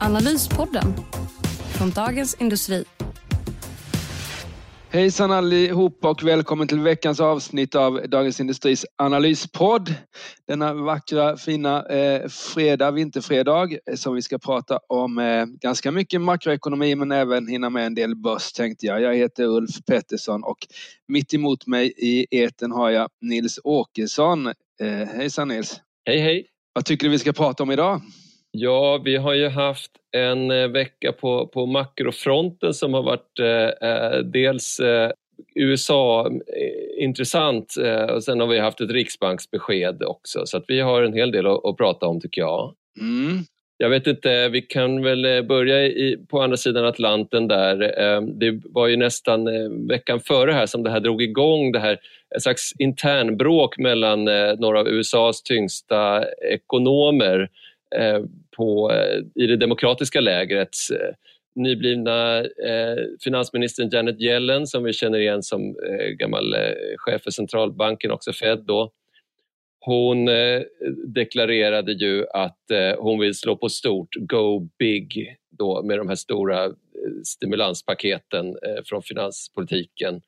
Analyspodden från Dagens Industri. Hejsan allihopa och välkommen till veckans avsnitt av Dagens Industris analyspodd. Denna vackra fina eh, fredag, vinterfredag eh, som vi ska prata om eh, ganska mycket makroekonomi men även hinna med en del börs tänkte jag. Jag heter Ulf Pettersson och mitt emot mig i eten har jag Nils Åkesson. Eh, hejsan Nils! Hej hej! Vad tycker du vi ska prata om idag? Ja, vi har ju haft en eh, vecka på, på makrofronten som har varit eh, eh dels eh, USA-intressant eh, och sen har vi haft ett riksbanksbesked också så att vi har en hel del att, att prata om tycker jag. Mm. Jag vet inte, vi kan väl börja i, på andra sidan Atlanten där. Det var ju nästan veckan före här som det här drog igång det här ett slags internbråk mellan några av USAs tyngsta ekonomer Eh, Eh, på, eh, i det demokratiska lägret. Eh, nyblivna eh, finansministern Janet Yellen som vi känner igen som eh, gammal eh, chef för centralbanken, också Fed då. Hon deklarerade ju att hon vill slå på stort, go big då med de här stora stimulanspaketen från finanspolitiken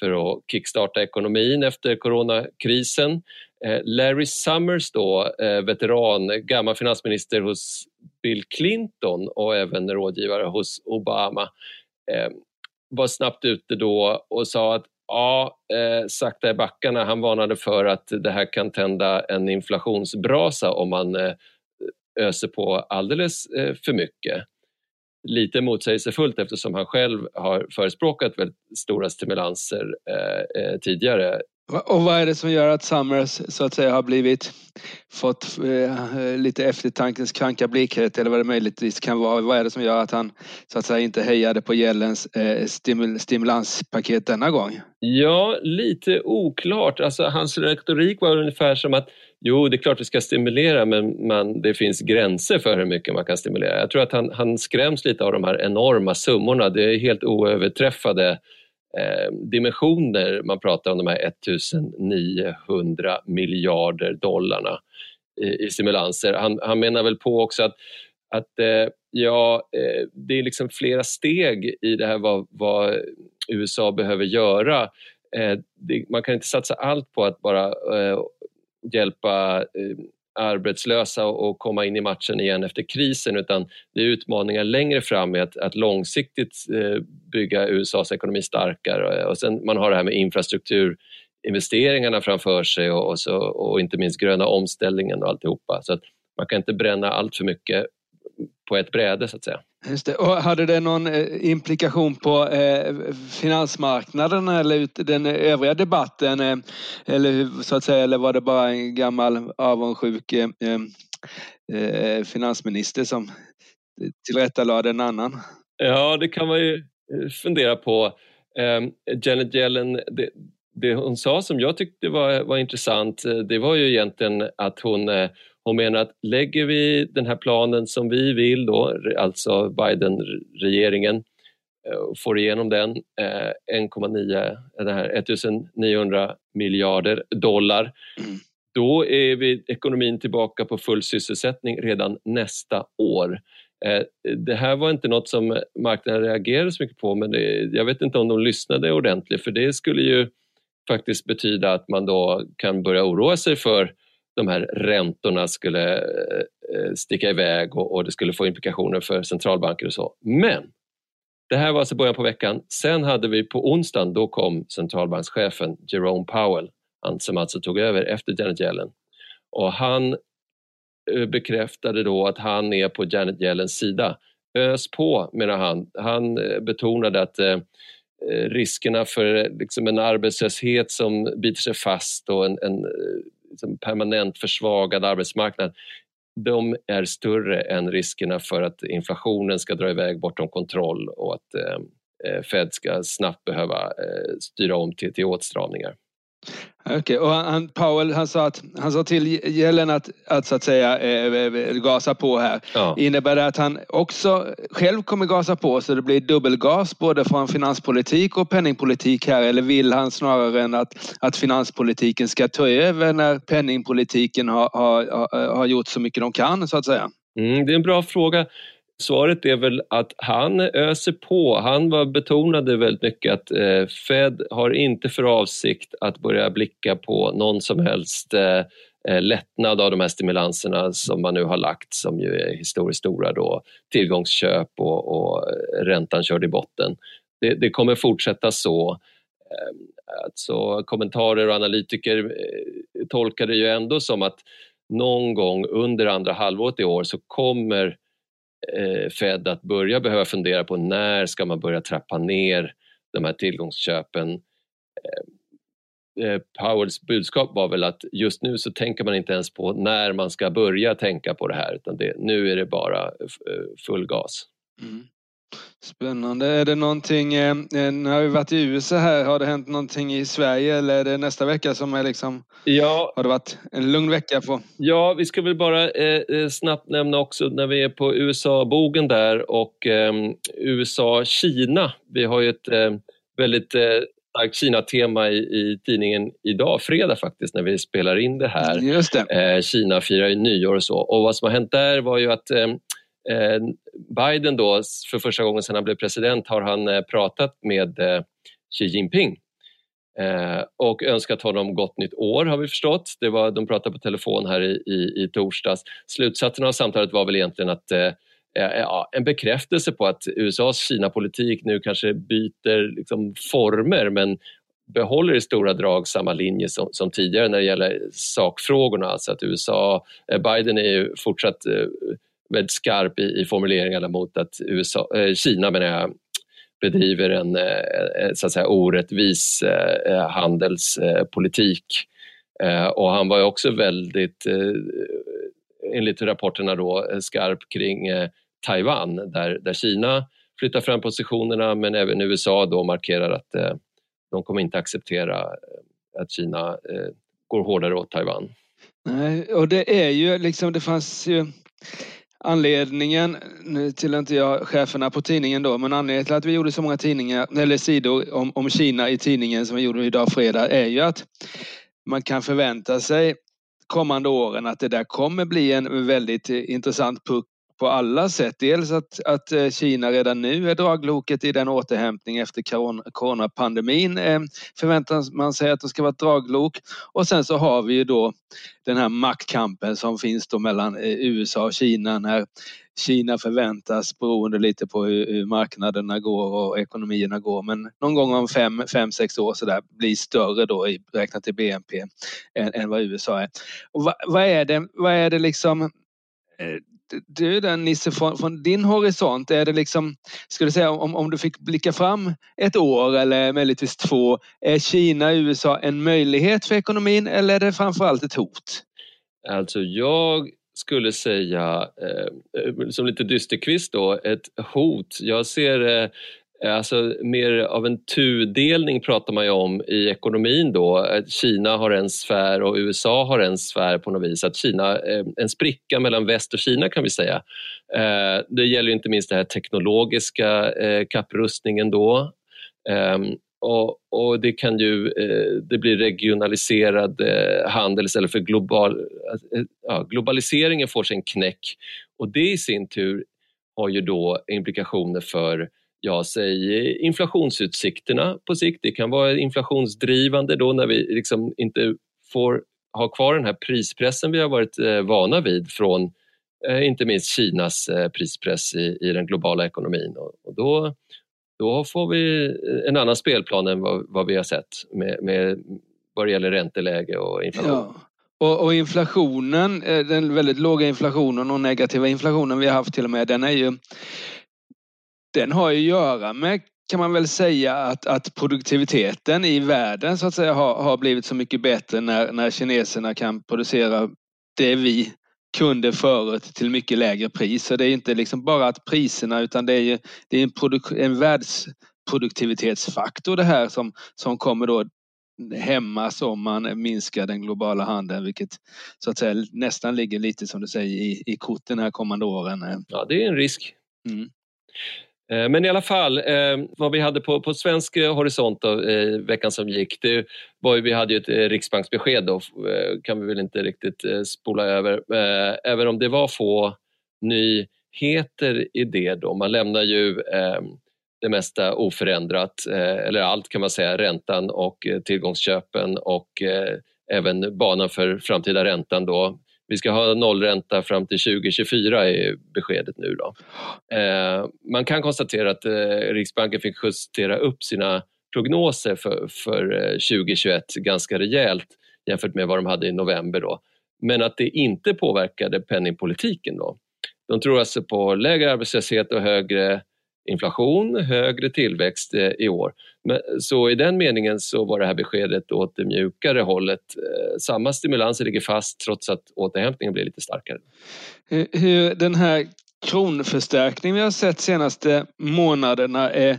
för att kickstarta ekonomin efter coronakrisen. Eh, Larry Summers då, eh, veteran, gammal finansminister hos Bill Clinton och även rådgivare hos Obama, eh, var snabbt ute då och sa att ja, sakta i backarna. Han varnade för att det här kan tända en inflationsbrasa om man öser på alldeles för mycket lite motsägelsefullt eftersom han själv har förespråkat väldigt stora stimulanser eh, tidigare. Och vad är det som gör att Summers så att säga har blivit fått eh, lite eftertankens kranka blickhet eller vad det möjligtvis kan vara. Vad är det som gör att han så att säga inte hejade på Jellens eh, stimul stimulanspaket denna gång? Ja, lite oklart. Alltså, hans retorik var ungefär som att Jo, det är klart vi ska stimulera men man, det finns gränser för hur mycket man kan stimulera. Jag tror att han, han skräms lite av de här enorma summorna. Det är helt oöverträffade Eh, dimensioner. Man pratar om de här 1900 miljarder dollarna i, i stimulanser. Han, han, menar väl på också att, att eh, ja, eh, det är liksom flera steg i det här vad, vad USA behöver göra. Eh, det, man kan inte satsa allt på att bara eh, hjälpa eh, arbetslösa och komma in i matchen igen efter krisen utan det är utmaningar längre fram med att, att långsiktigt eh, bygga USAs ekonomi starkare och sen man har det här med infrastrukturinvesteringarna framför sig och, och, så, och inte minst gröna omställningen och alltihopa. Så att man kan inte bränna allt för mycket på ett bräde så att säga. Just det. Och hade det någon eh, implikation på eh, finansmarknaden eller den övriga debatten? Eh, eller så att säga, eller var det bara en gammal avundsjuk eh, finansminister som tillrättalade en annan? Ja, det kan man ju fundera på. Eh, Janet Yellen, det, det hon sa som jag tyckte var, var intressant, det var ju egentligen att hon hon menar att lägger vi den här planen som vi vill då, alltså Biden-regeringen, eh, får igenom den, 1,9, eh, det här 1900 miljarder dollar, mm. då är vi ekonomin tillbaka på full sysselsättning redan nästa år. Eh, det här var inte något som marknaden reagerade så mycket på men det, jag vet inte om de lyssnade ordentligt för det skulle ju faktiskt betyda att man då kan börja oroa sig för de här räntorna skulle eh, eh, sticka iväg och, det skulle få implikationer för centralbanker och så. Men det här var alltså början på veckan. Sen hade vi på onsdagen, då kom centralbankschefen Jerome Powell, han som alltså tog över efter Janet Yellen. Och han eh, bekräftade då att han är på Janet Yellens sida. Ös på, menar han. Han betonade att eh, Eh, riskerna för eh, liksom en arbetslöshet som biter sig fast och en, en eh, liksom permanent försvagad arbetsmarknad de är större än riskerna för att inflationen ska dra iväg bortom kontroll och att eh, Fed ska snabbt behöva eh, styra om till, till åtstramningar. Okej, okay. och han, Powell han sa, att, han sa till Yellen att, att så att säga eh, gasa på här. Ja. Innebär det att han också själv kommer gasa på så det blir dubbelgas både från finanspolitik och penningpolitik här eller vill han snarare än att, att finanspolitiken ska ta över när penningpolitiken har, har, har gjort så mycket de kan så att säga? Mm, det är en bra fråga. Svaret är väl att han öser på. Han var, betonade väldigt mycket att eh, Fed har inte för avsikt att börja blicka på någon som helst eh, eh, lättnad av de här stimulanserna som man nu har lagt som ju är historiskt stora då, tillgångsköp och, och räntan körd i botten. Det, det kommer fortsätta så. Alltså, kommentarer och analytiker tolkar det ju ändå som att någon gång under andra halvåret i år så kommer Eh, Fed att börja behöva fundera på när ska man börja trappa ner de här tillgångsköpen. Eh, eh, Powells budskap var väl att just nu så tänker man inte ens på när man ska börja tänka på det här utan det, nu är det bara full gas. Mm. Spännande. Är det någonting, eh, eh, nu har vi varit i USA här, har det hänt någonting i Sverige eller är det nästa vecka som är liksom, ja, har det varit en lugn vecka? På? Ja, vi ska väl bara eh, eh snabbt nämna också när vi är på USA-bogen där och eh, USA-Kina. Vi har ju ett väldigt starkt Kina-tema i, i, tidningen idag, fredag faktiskt, när vi spelar in det här. Just det. Kina firar ju nyår och så. Och vad som har hänt där var ju att Eh, Eh, Biden då, för första gången sedan han blev president, har han eh, pratat med eh, Xi Jinping och önskat honom gott nytt år har vi förstått. Det var, de pratade på telefon här i, i, i torsdags. Slutsatsen av samtalet var väl egentligen att ja, en bekräftelse på att USAs Kina-politik nu kanske byter liksom former men behåller i stora drag samma linje som, som, tidigare när det gäller sakfrågorna. Alltså att USA, Biden är ju fortsatt väldigt skarp i, i formuleringarna mot att USA, eh, Kina menar jag, bedriver en eh, eh så att säga, orättvis eh, eh, handelspolitik. Eh, och han var också väldigt, eh, enligt rapporterna då, skarp kring Taiwan där, där Kina flyttar fram positionerna men även USA då markerar att de kommer inte acceptera att Kina går hårdare åt Taiwan. Nej, och det är ju liksom, det fanns ju Anledningen, nu till inte jag cheferna på tidningen då, men anledningen till att vi gjorde så många tidningar, eller sidor om, om Kina i tidningen som vi gjorde idag fredag är ju att man kan förvänta sig kommande åren att det där kommer bli en väldigt eh, intressant puck på alla sätt. Dels att, att eh, Kina redan nu är dragloket i den återhämtning efter coronapandemin eh, förväntar man sig att det ska vara ett draglok. Och sen så har vi ju då den här maktkampen som finns då mellan eh, USA och Kina när Kina förväntas, beroende lite på hur, hur marknaderna går och ekonomierna går, men någon gång om fem, fem sex år så där blir större då räknat i BNP än, än vad USA är. Och vad, vad, är det, vad är det liksom du den Nisse, från, från, din horisont, är det liksom, skulle säga om, om du fick blicka fram ett år eller möjligtvis två, är Kina och USA en möjlighet för ekonomin eller är det framförallt ett hot? Alltså jag skulle säga, eh, som lite dysterkvist då, ett hot. Jag ser eh, Eh, alltså mer av en tudelning pratar man ju om i ekonomin då. Eh, Kina har en sfär och USA har en sfär på något vis. Att Kina, eh, en spricka mellan väst och Kina kan vi säga. Det gäller inte minst den här teknologiska kapprustningen då. Ehm, och, och, det kan ju det blir regionaliserad handel istället för global... Ja, globaliseringen får sig en knäck och det i sin tur har ju då implikationer för ja, säg inflationsutsikterna på sikt. Det kan vara inflationsdrivande då när vi liksom inte får ha kvar den här prispressen vi har varit eh, vana vid från eh, inte minst Kinas eh, prispress i, i den globala ekonomin. Och, och, då, då får vi en annan spelplan än vad, vad vi har sett med, med vad det gäller ränteläge och inflation. Ja. Och, och, inflationen, den väldigt låga inflationen och negativa inflationen vi har haft till och med, den är ju den har ju att göra med kan man väl säga att, att produktiviteten i världen så att säga har, har blivit så mycket bättre när, när kineserna kan producera det vi kunder förut till mycket lägre pris. Så det är inte liksom bara att priserna utan det är, ju, det är en, produk- en världsproduktivitetsfaktor det här som, som kommer då hämmas om man minskar den globala handeln, vilket så att säga nästan ligger lite som du säger i, i korten här kommande åren. Ja, det är en risk. Mm. Eh, men i alla fall, eh, vad vi hade på, på svensk eh, horisont då, veckan som gick, det var ju, vi hade ju ett riksbanksbesked då, kan vi väl inte riktigt spola över, även om det var få nyheter i det då. Man lämnar ju det mesta oförändrat, eller allt kan man säga, räntan och tillgångsköpen och även banan för framtida räntan då vi ska ha nollränta fram till 2024 är beskedet nu. Då. Eh, man kan konstatera att eh, Riksbanken fick justera upp sina prognoser för, för eh, 2021 ganska rejält jämfört med vad de hade i november. Då. Men att det inte påverkade penningpolitiken. Då. De tror alltså på lägre arbetslöshet och högre inflation, högre tillväxt eh, i år. Så i den meningen så var det här beskedet åt det mjukare hållet. Eh, samma stimulanser ligger fast trots att återhämtningen blir lite starkare. Eh, hur den här Kronförstärkning vi har sett senaste månaderna är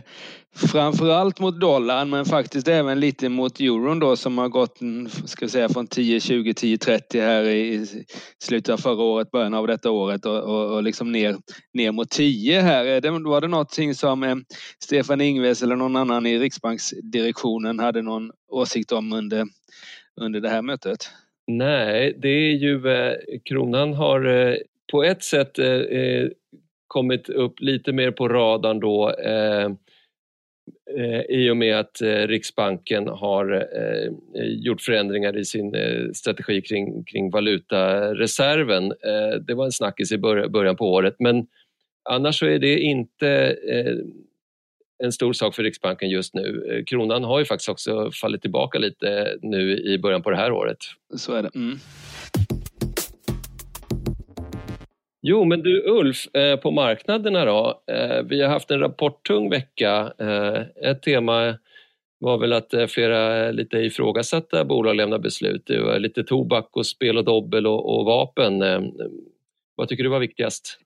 framförallt mot dollarn men faktiskt även lite mot euron då som har gått mm, ska säga, från 10, 20, 10, 30 här i slutet av förra året, början av detta året och, och, och liksom ner, ner mot 10 här. Var det någonting som eh, Stefan Ingves eller någon annan i Riksbanksdirektionen hade någon åsikt om under, under det här mötet? Nej, det är ju eh, kronan har eh, på ett sätt eh, eh, kommit upp lite mer på radarn då eh, eh i och med att eh, Riksbanken har eh, eh gjort förändringar i sin eh, strategi kring, kring valutareserven. Det var en snackis i början på året men annars så är det inte en stor sak för Riksbanken just nu. Kronan har ju faktiskt också fallit tillbaka lite nu i början på det här året. Så är det. Mm. Jo, men du Ulf, eh, på marknaderna då. Eh, vi har haft en rapporttung vecka. Eh, ett tema var väl att eh, flera lite ifrågasatta bolag lämnar beslut. Det var lite tobak och spel och dobbel och, och vapen. Eh, vad tycker du var viktigast?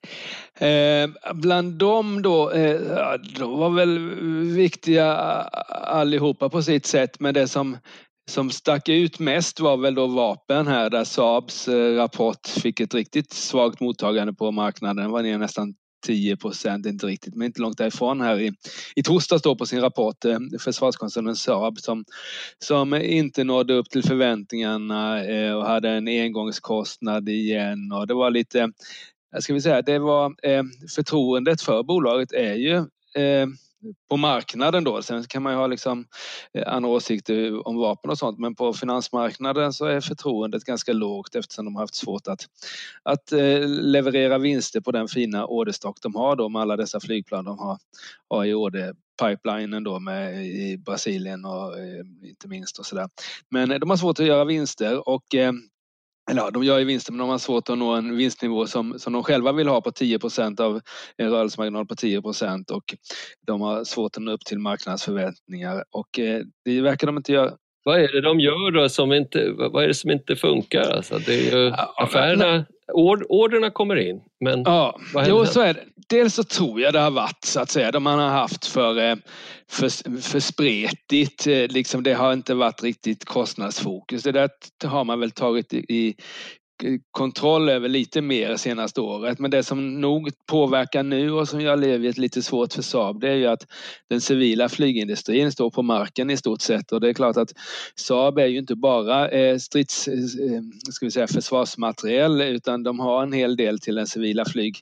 Eh, bland dem då, eh, de var väl viktiga allihopa på sitt sätt men det som som stack ut mest var väl då vapen här där Saabs eh, rapport fick ett riktigt svagt mottagande på marknaden. Den var ner nästan 10 procent, inte riktigt, men inte långt därifrån här i, i torsdags då på sin rapport, eh, försvarskoncernen Saab som, som inte nådde upp till förväntningarna eh, och hade en engångskostnad igen och det var lite, ska vi säga, det var förtroendet för bolaget är ju på marknaden då. Sen kan man ju ha liksom eh, andra åsikter om vapen och sånt men på finansmarknaden så är förtroendet ganska lågt eftersom de har haft svårt att, att eh, leverera vinster på den fina orderstock de har då med alla dessa flygplan de har, har i orderpipelinen då med i Brasilien och eh, inte minst och sådär. Men de har svårt att göra vinster och eller ja, de gör ju vinster men de har svårt att nå en vinstnivå som, som de själva vill ha på 10% av en rörelsemarginal på 10 och de har svårt att nå upp till marknadsförväntningar och eh, det verkar de inte göra. Vad är det de gör då som inte, vad är det som inte funkar? Alltså, det är ju affärerna, orderna kommer in. Men ja, jo, så är det. Dels så tror jag det har varit så att säga, de man har haft för, eh, för, för spretigt. Eh, liksom det har inte varit riktigt kostnadsfokus. Det där har man väl tagit i, kontroll över lite mer senaste året. Men det som nog påverkar nu och som gör livet lite svårt för Saab det är ju att den civila flygindustrin står på marken i stort sett och det är klart att Saab är ju inte bara eh, strids, eh, ska vi säga, försvarsmateriel utan de har en hel del till den civila flyg,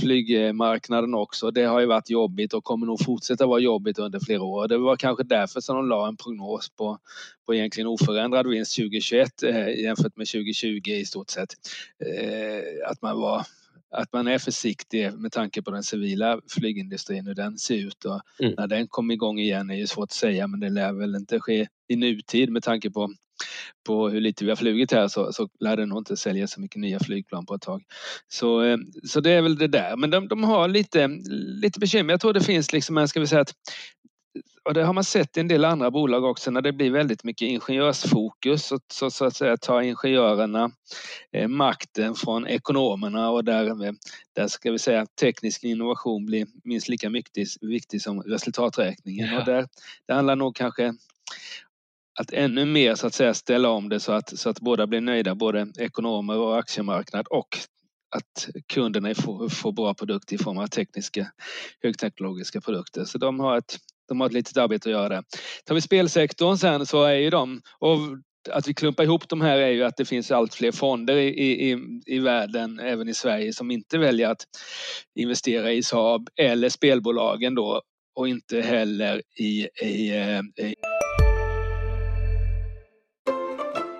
flygmarknaden också. Det har ju varit jobbigt och kommer nog fortsätta vara jobbigt under flera år. Det var kanske därför som de la en prognos på, på egentligen oförändrad vinst 2021 eh, jämfört med 2020 i stort sett. Eh, att man var att man är försiktig med tanke på den civila flygindustrin hur den ser ut och mm. när den kommer igång igen är ju svårt att säga men det lär väl inte ske i nutid med tanke på på hur lite vi har flugit här så, så lär det nog inte sälja så mycket nya flygplan på ett tag. Så, eh, så det är väl det där. Men de, de har lite, lite bekymmer. Jag tror det finns liksom, ska vi säga att och det har man sett i en del andra bolag också när det blir väldigt mycket ingenjörsfokus så, så, så att säga tar ingenjörerna eh, makten från ekonomerna och där, där ska vi säga teknisk innovation blir minst lika viktig, viktig som resultaträkningen. Ja. Och där, det handlar nog kanske att ännu mer så att säga ställa om det så att, så att båda blir nöjda, både ekonomer och aktiemarknad och att kunderna får, får bra produkter i form av tekniska högteknologiska produkter. Så de har ett, de har ett litet arbete att göra där. Tar vi spelsektorn sen så är ju de, och att vi klumpar ihop de här är ju att det finns allt fler fonder i, i, i världen, även i Sverige, som inte väljer att investera i Saab eller spelbolagen då och inte heller i, i, eh, i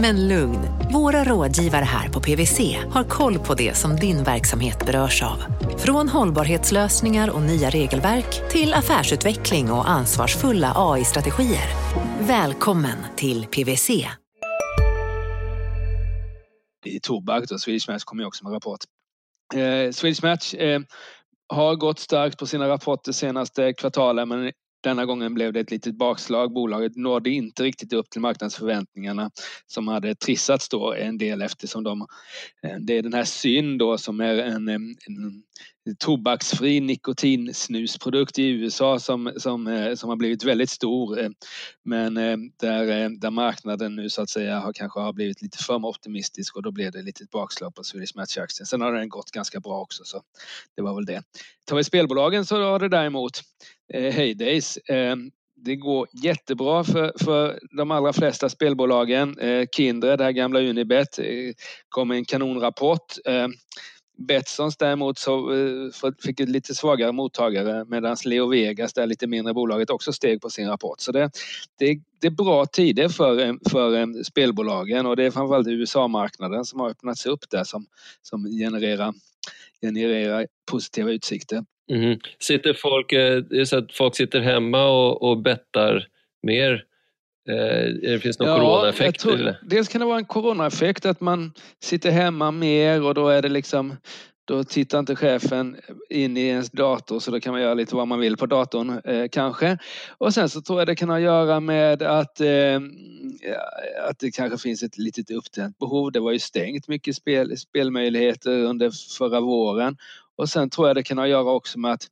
Men lugn, våra rådgivare här på PWC har koll på det som din verksamhet berörs av. Från hållbarhetslösningar och nya regelverk till affärsutveckling och ansvarsfulla AI-strategier. Välkommen till PWC. I tobak, då, Swedish Match kommer också med rapport. Eh, Swedish Match eh, har gått starkt på sina rapporter senaste kvartalen men denna gången blev det ett litet bakslag. Bolaget nådde inte riktigt upp till marknadsförväntningarna som hade trissats då en del eftersom de, eh, det är den här Syn då som är en, eh, en tobaksfri nikotinsnusprodukt i USA som, som, eh, som har blivit väldigt stor men där, där marknaden nu så att säga har kanske har blivit lite för optimistisk och då blev det lite bakslag på Swedish Match-aktien. Sen har den gått ganska bra också så det var väl det. Tar vi spelbolagen så har det däremot Eh, Heydays. Ehm, det går jättebra för, för de allra flesta spelbolagen. Eh, Kindred, det här gamla Unibet, eh, kom kom en kanonrapport. Ehm, Betssons däremot så fick ett lite svagare mottagare medan Leo Vegas, det lite mindre bolaget, också steg på sin rapport. Så det, det, det är bra tider för, för spelbolagen och det är framförallt USA-marknaden som har öppnats upp där som, som genererar, genererar positiva utsikter. Mm. Sitter folk, är så att folk sitter hemma och, och bettar mer Eh, det finns någon ja, coronaeffekt? Tror, dels kan det vara en coronaeffekt att man sitter hemma mer och då är det liksom då tittar inte chefen in i ens dator så då kan man göra lite vad man vill på datorn eh, kanske. Och sen så tror jag det kan ha att göra med att, eh, att det kanske finns ett litet uppdämt behov. Det var ju stängt mycket spel, spelmöjligheter under förra våren och sen tror jag det kan ha att göra också med att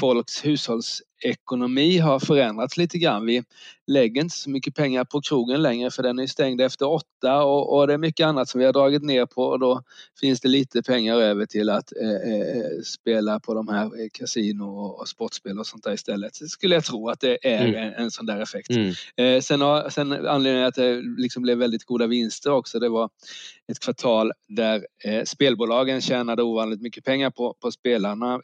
folks hushålls hushållsekonomi har förändrats lite grann. Vi lägger inte så mycket pengar på krogen längre för den är stängd efter åtta och, och det är mycket annat som vi har dragit ner på och då finns det lite pengar över till att eh, eh spela på de här eh, kasino och sportspel och sånt där istället. Så skulle jag tro att det är mm. en, en sån där effekt. Mm. Eh, sen, har, sen anledningen att det liksom blev väldigt goda vinster också, det var ett kvartal där eh, spelbolagen tjänade ovanligt mycket pengar på, på spelarna.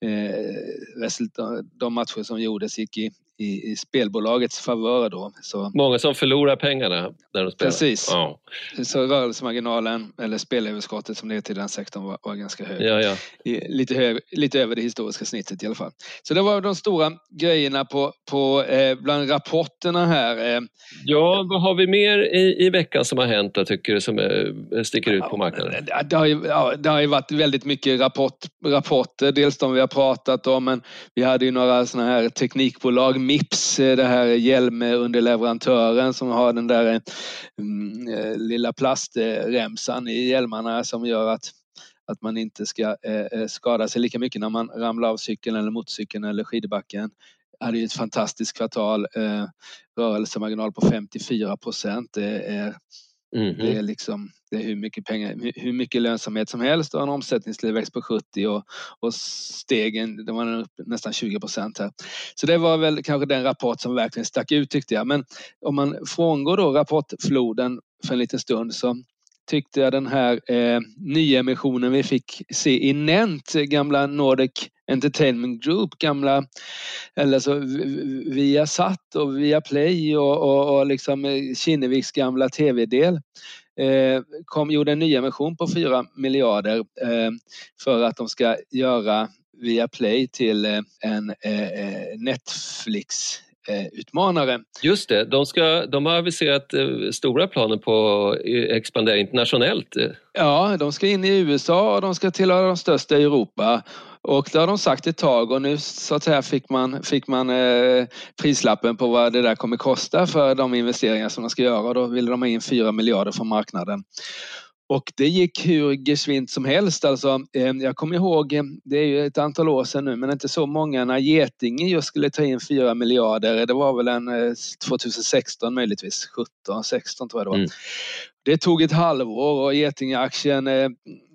Eh, de matcher som gjordes gick i, i, i spelbolagets favör då. Så, Många som förlorar pengarna när de spelar. Precis. Ja. Så rörelsemarginalen, eller spelöverskottet som det heter i den sektorn, var, var ganska hög. Ja, ja. lite, hög, lite över det historiska snittet i alla fall. Så det var de stora grejerna på, på eh, bland rapporterna här. Eh. Ja, vad har vi mer i, i veckan som har hänt då, tycker du, som är, sticker ut på marknaden? Ja, det, har ju, ja, det har ju varit väldigt mycket rapport, rapporter, dels de vi har pratat om, men vi hade ju några sådana här teknikbolag Mips, eh, det här hjälmunderleverantören som har den där mm, eh, lilla plastremsan i hjälmarna som gör att att man inte ska eh, skada sig lika mycket när man ramlar av cykeln eller motorcykeln eller skidbacken hade ju ett fantastiskt kvartal. rörelsemarginal på 54 procent. Det är Mm. Det är liksom det är hur mycket pengar, hur mycket lönsamhet som helst och en omsättningstillväxt på 70 och, och stegen, det var nästan 20 procent här. Så det var väl kanske den rapport som verkligen stack ut tyckte jag. Men om man frångår då rapportfloden för en liten stund så tyckte jag den här eh, nyemissionen vi fick se i Nent, gamla Nordic Entertainment Group, gamla, eller så Viasat och Viaplay och, och, och liksom eh, Kinneviks gamla tv-del eh, kom, gjorde en nyemission på 4 miljarder eh, för att de ska göra via Play till eh, en eh, Netflix utmanare. Just det, de, ska, de har aviserat stora planer på att expandera internationellt. Ja, de ska in i USA och de ska tillhöra de största i Europa. Och det har de sagt ett tag och nu så att säga fick man, fick man eh, prislappen på vad det där kommer kosta för de investeringar som de ska göra och då ville de ha in 4 miljarder från marknaden. Och det gick hur gesvint som helst. Alltså, eh, jag kommer ihåg, eh, det är ju ett antal år sedan nu, men inte så många när Getinge just skulle ta in 4 miljarder. Det var väl en 2016 eh, möjligtvis, 17, 16 tror jag det var. Mm. Det tog ett halvår och Getinge-aktien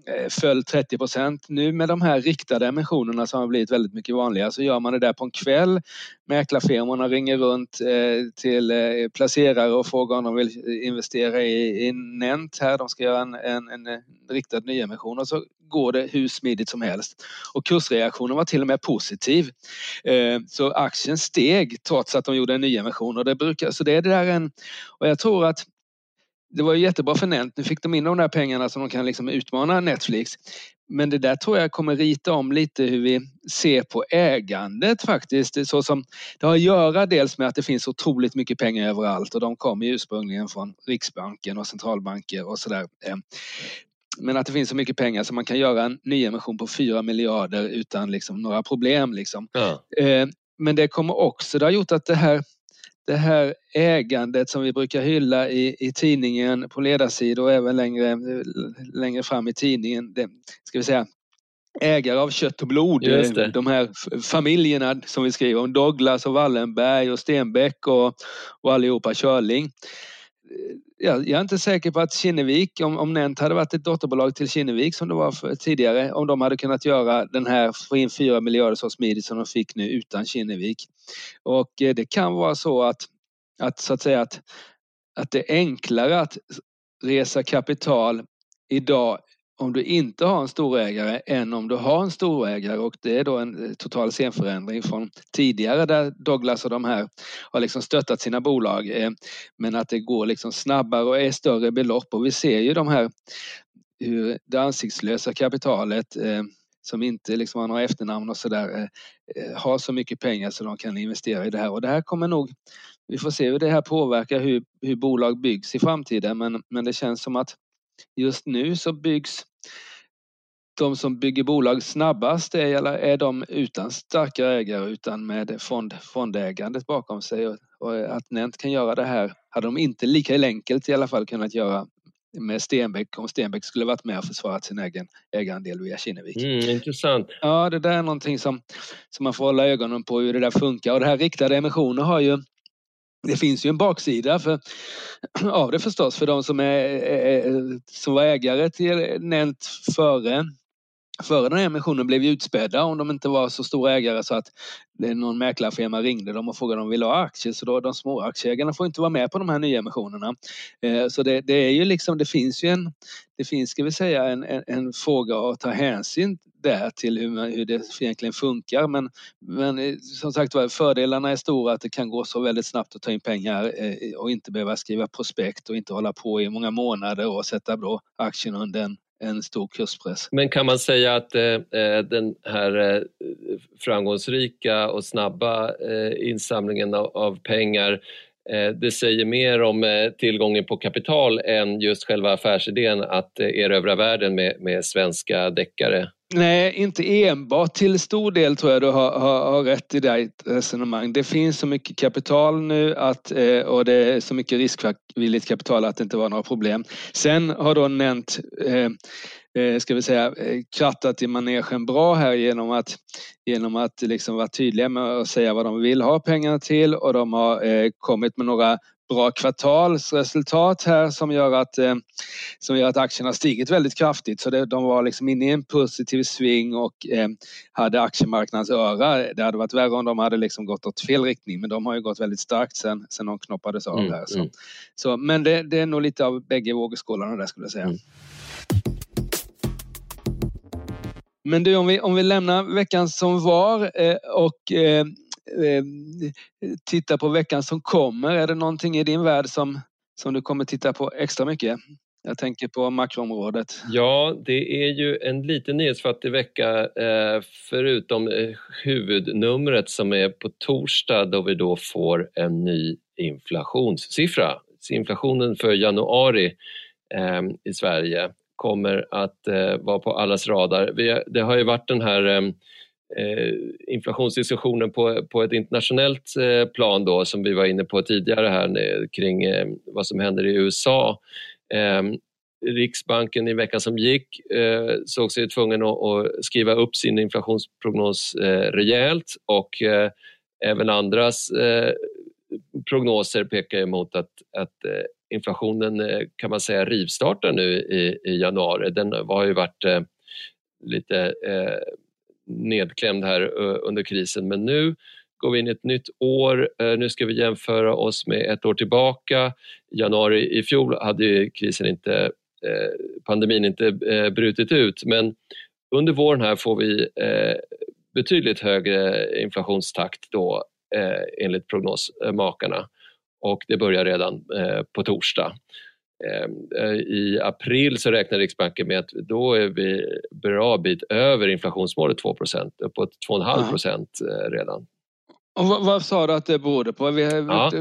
Eh, föll 30 procent. Nu med de här riktade emissionerna som har blivit väldigt mycket vanligare så gör man det där på en kväll. Mäklarfirmorna ringer runt eh, till eh, placerare och frågar om de vill investera i, i Nent här. De ska göra en, en, en riktad nyemission och så går det hur smidigt som helst. Och kursreaktionen var till och med positiv. Så aktien steg trots att de gjorde en nyemission och det brukar, så det är det där en, och jag tror att det var jättebra för Nent. Nu fick de in de där pengarna som de kan liksom utmana Netflix. Men det där tror jag kommer rita om lite hur vi ser på ägandet faktiskt. Så som, det har att göra dels med att det finns otroligt mycket pengar överallt och de kommer ursprungligen från Riksbanken och centralbanker och sådär. Eh, men att det finns så mycket pengar så man kan göra en nyemission på 4 miljarder utan liksom några problem. Liksom. Ja. Eh, men det kommer också, det har gjort att det här det här ägandet som vi brukar hylla i, i tidningen på ledarsidor och även längre, längre fram i tidningen. Det, ska vi säga, ägare av kött och blod. De här familjerna som vi skriver om, Douglas och Wallenberg och Stenbeck och, och allihopa Körling. Jag, jag är inte säker på att Kinnevik, om, om Nent hade varit ett dotterbolag till Kinnevik som det var för, tidigare, om de hade kunnat göra den här, få in fyra miljarder så smidigt som de fick nu utan Kinnevik. Och eh, det kan vara så att, att så att säga att, att det är enklare att resa kapital idag om du inte har en storägare än om du har en storägare. Och det är då en eh, total scenförändring från tidigare där Douglas och de här har liksom stöttat sina bolag eh, men att det går liksom snabbare och är större belopp. Och vi ser ju de här hur det ansiktslösa kapitalet eh, som inte liksom har några efternamn och sådär har så mycket pengar så de kan investera i det här. Och det här kommer nog vi får se hur det här påverkar hur, hur bolag byggs i framtiden. Men, men det känns som att just nu så byggs de som bygger bolag snabbast är, är de utan starka ägare utan med fond, fondägandet bakom sig och, och att Nent kan göra det här hade de inte lika enkelt i alla fall kunnat göra med Stenbeck om Stenbeck skulle varit med och försvarat sin egen ägarandel via Kinnevik. Mm, intressant. Ja, det där är någonting som, som man får hålla ögonen på hur det där funkar och det här riktade emissioner har ju det finns ju en baksida för, av det förstås för de som, är, som var ägare till Nent före före den här emissionen blev utspädda om de inte var så stora ägare så att någon mäklarfirma ringde dem och frågade om de ville ha aktier så då de små aktieägarna får inte vara med på de här nya emissionerna. Eh, så det, det, är ju liksom, det finns ju en, det finns ska vi säga en, en, en fråga att ta hänsyn där till hur, hur det egentligen funkar men, men eh, som sagt var fördelarna är stora att det kan gå så väldigt snabbt att ta in pengar eh, och inte behöva skriva prospekt och inte hålla på i många månader och sätta då aktien under en en stor kurspress. Men kan man säga att eh, eh, den här eh, framgångsrika och snabba eh, insamlingen av, av pengar eh, det säger mer om eh, tillgången på kapital än just själva affärsidén att erövra världen med, med svenska deckare? Nej, inte enbart. Till stor del tror jag du har, har, har rätt i ditt resonemang. Det finns så mycket kapital nu att, eh, och det är så mycket riskvilligt kapital att det inte var några problem. Sen har du nämnt eh, eh ska vi säga, eh, krattat i manegen bra här genom att, genom att liksom vara tydliga med att säga vad de vill ha pengarna till och de har eh, kommit med några bra kvartalsresultat här som gör att, eh, som gör att aktien har stigit väldigt kraftigt. Så det, de var liksom inne i en positiv sving och eh, hade aktiemarknadens öra. Det hade varit värre om de hade liksom gått åt fel riktning men de har ju gått väldigt starkt sen, sen de knoppades av mm, här. Så, mm. så men det, det, är nog lite av bägge vågskålarna där skulle jag säga. Mm. Men du, om vi, om vi lämnar veckan som var eh, och eh, Eh, Ehm, titta på veckan som kommer? Är det någonting i din värld som, som du kommer titta på extra mycket? Jag tänker på makroområdet. Ja, det är ju en liten nyhetsfattig vecka eh, förutom eh, huvudnumret som är på torsdag då vi då får en ny inflationssiffra. Inflationen för januari ehm, i Sverige kommer att eh, vara på allas radar. det har ju varit den här ehm, Eh, inflationsdiskussionen på, på ett internationellt eh, plan då som vi var inne på tidigare här kring eh, vad som händer i USA ehm, Riksbanken i veckan som gick eh, såg sig tvungen att, skriva upp sin inflationsprognos eh, rejält och eh, även andras prognoser pekar emot att, att inflationen kan man säga rivstartar nu i, i januari. Den har ju varit lite nedklämd här eh, under krisen men nu går vi in i ett nytt år. Eh, nu ska vi jämföra oss med ett år tillbaka. I januari i fjol hade krisen inte, eh, pandemin inte brutit ut men under våren här får vi betydligt högre inflationstakt då enligt prognosmakarna och det börjar redan på torsdag. I april så räknar Riksbanken med att då är vi bra bit över inflationsmålet 2% uppåt 2,5 procent redan. Och vad, vad, sa du att det berodde på? Vi, ja.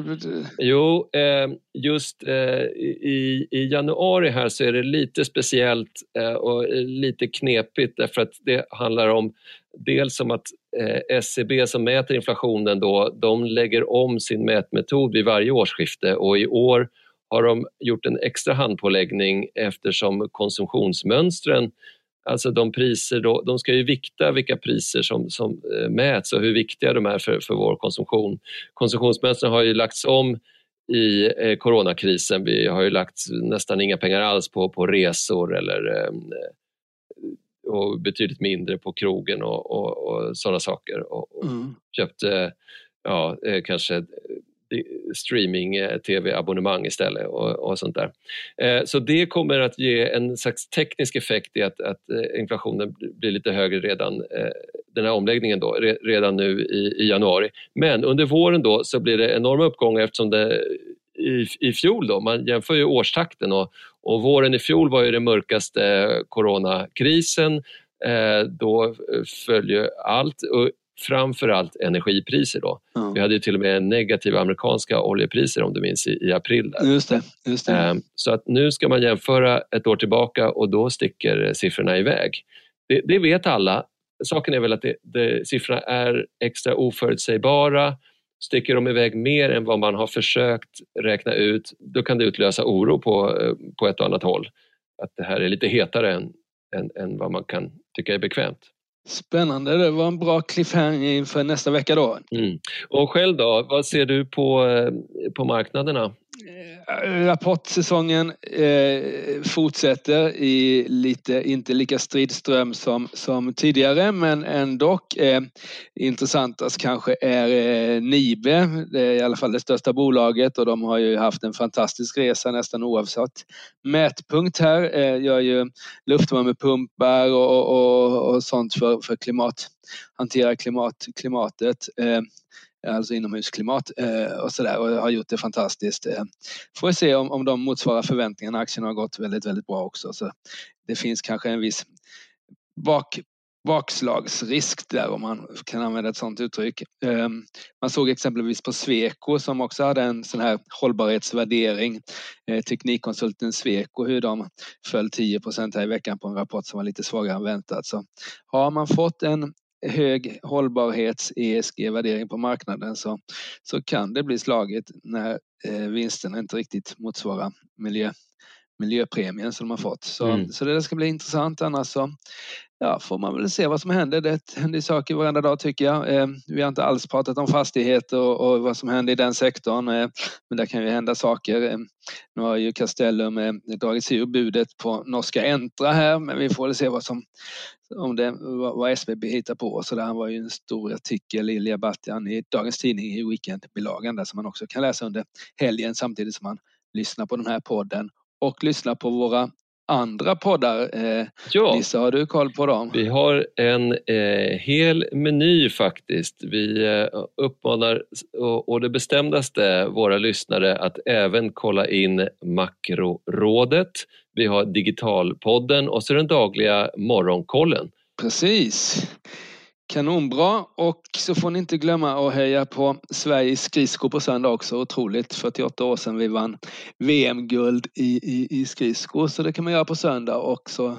Jo, eh, just eh, i, i januari här så är det lite speciellt eh, och lite knepigt därför att det handlar om dels om att SCB som mäter inflationen då, de lägger om sin mätmetod vid varje årsskifte och i år har de gjort en extra handpåläggning eftersom konsumtionsmönstren Alltså de priser, då, de ska ju vikta vilka priser som, som eh, mäts och hur viktiga de är för, för vår konsumtion. Konsumtionsmönstren har ju lagts om i eh, coronakrisen. Vi har ju lagt nästan inga pengar alls på, på resor eller eh, och betydligt mindre på krogen och, och, och sådana saker. Och, och mm. köpt ja, kanske streaming-tv-abonnemang eh, istället och, och, sånt där. Eh, så det kommer att ge en slags teknisk effekt i att, att eh, inflationen blir lite högre redan, eh, den här omläggningen då, redan nu i, i, januari. Men under våren då så blir det enorma uppgångar eftersom det i, i fjol då, man jämför ju årstakten och, och våren i fjol var ju den mörkaste coronakrisen eh, då följer allt framförallt energipriser. Då. Ja. Vi hade till och med negativa amerikanska oljepriser om du minns i, i april. Där. Just det, just det. Ehm, så att nu ska man jämföra ett år tillbaka och då sticker siffrorna iväg. Det, det vet alla. Saken är väl att det, det, siffrorna är extra oförutsägbara. Sticker de iväg mer än vad man har försökt räkna ut, då kan det utlösa oro på, på ett och annat håll. Att det här är lite hetare än, än, än vad man kan tycka är bekvämt. Spännande, det var en bra cliffhanger inför nästa vecka då. Mm. Och själv då, vad ser du på, eh, på marknaderna? Eh, rapportsäsongen eh, fortsätter i lite, inte lika stridström som, som tidigare men ändå. Eh, intressantast kanske är eh, Nibe, det är i alla fall det största bolaget och de har ju haft en fantastisk resa nästan oavsett mätpunkt här. Eh, gör ju luftvärmepumpar och, och, och sånt för, för klimat, hantera klimat, klimatet. Eh, Eh, alltså inomhusklimat eh, och sådär och har gjort det fantastiskt. Eh, får vi se om, om de motsvarar förväntningarna. Aktien har gått väldigt, väldigt bra också. Så det finns kanske en viss bak, bakslagsrisk där om man kan använda ett sådant uttryck. Eh, man såg exempelvis på Sweco som också hade en sån här hållbarhetsvärdering, eh, teknikkonsulten Sweco, hur de föll 10 här i veckan på en rapport som var lite svagare än väntat. Så har man fått en hög hållbarhets-ESG-värdering på marknaden så, så kan det bli slaget när eh, vinsterna inte riktigt motsvarar miljö, miljöpremien som de har fått. Så, mm. så det ska bli intressant annars så ja, får man väl se vad som händer. Det händer saker varenda dag tycker jag. Eh, vi har inte alls pratat om fastigheter och, och vad som händer i den sektorn. Eh, men där kan ju hända saker. Eh, nu har ju Castellum eh, dragit sig ur budet på norska Entra här men vi får väl se vad som om det, vad SBB hittar på. Så där var ju en stor artikel i Lilja i Dagens Tidning i weekendbilagan där som man också kan läsa under helgen samtidigt som man lyssnar på den här podden och lyssnar på våra andra poddar. Eh, ja. Nisse, har du koll på dem? Vi har en eh, hel meny faktiskt. Vi eh, uppmanar och, och det bestämdaste våra lyssnare att även kolla in Makrorådet. Vi har Digitalpodden och så den dagliga Morgonkollen. Precis. Kanonbra och så får ni inte glömma att heja på Sveriges skridskor på söndag också. Otroligt, 48 år sedan vi vann VM-guld i, i, i skridskor så det kan man göra på söndag och så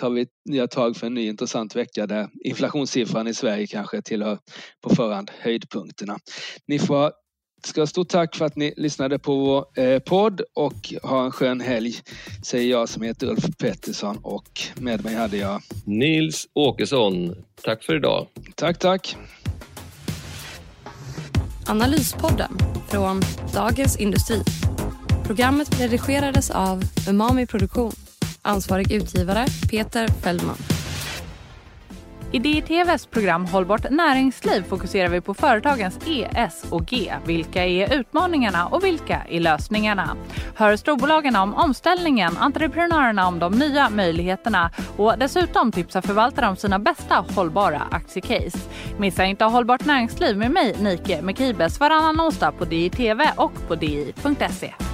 tar vi nya tag för en ny intressant vecka där inflationssiffran i Sverige kanske tillhör på förhand höjdpunkterna. Ni får ska ha stort tack för att ni lyssnade på vår eh, podd och ha en skön helg, säger jag som heter Ulf Pettersson och med mig hade jag Nils Åkesson. Tack för idag. Tack, tack. Analyspodden från Dagens Industri. Programmet redigerades av Umami Produktion. Ansvarig utgivare Peter Fellman. I DTVs program Hållbart näringsliv fokuserar vi på företagens E, S och G. Vilka är utmaningarna och vilka är lösningarna? Hör storbolagen om omställningen, entreprenörerna om de nya möjligheterna och dessutom tipsar förvaltare om sina bästa hållbara aktiecase. Missa inte Hållbart näringsliv med mig, Nike Mekibes, varannan onsdag på DITV och på di.se.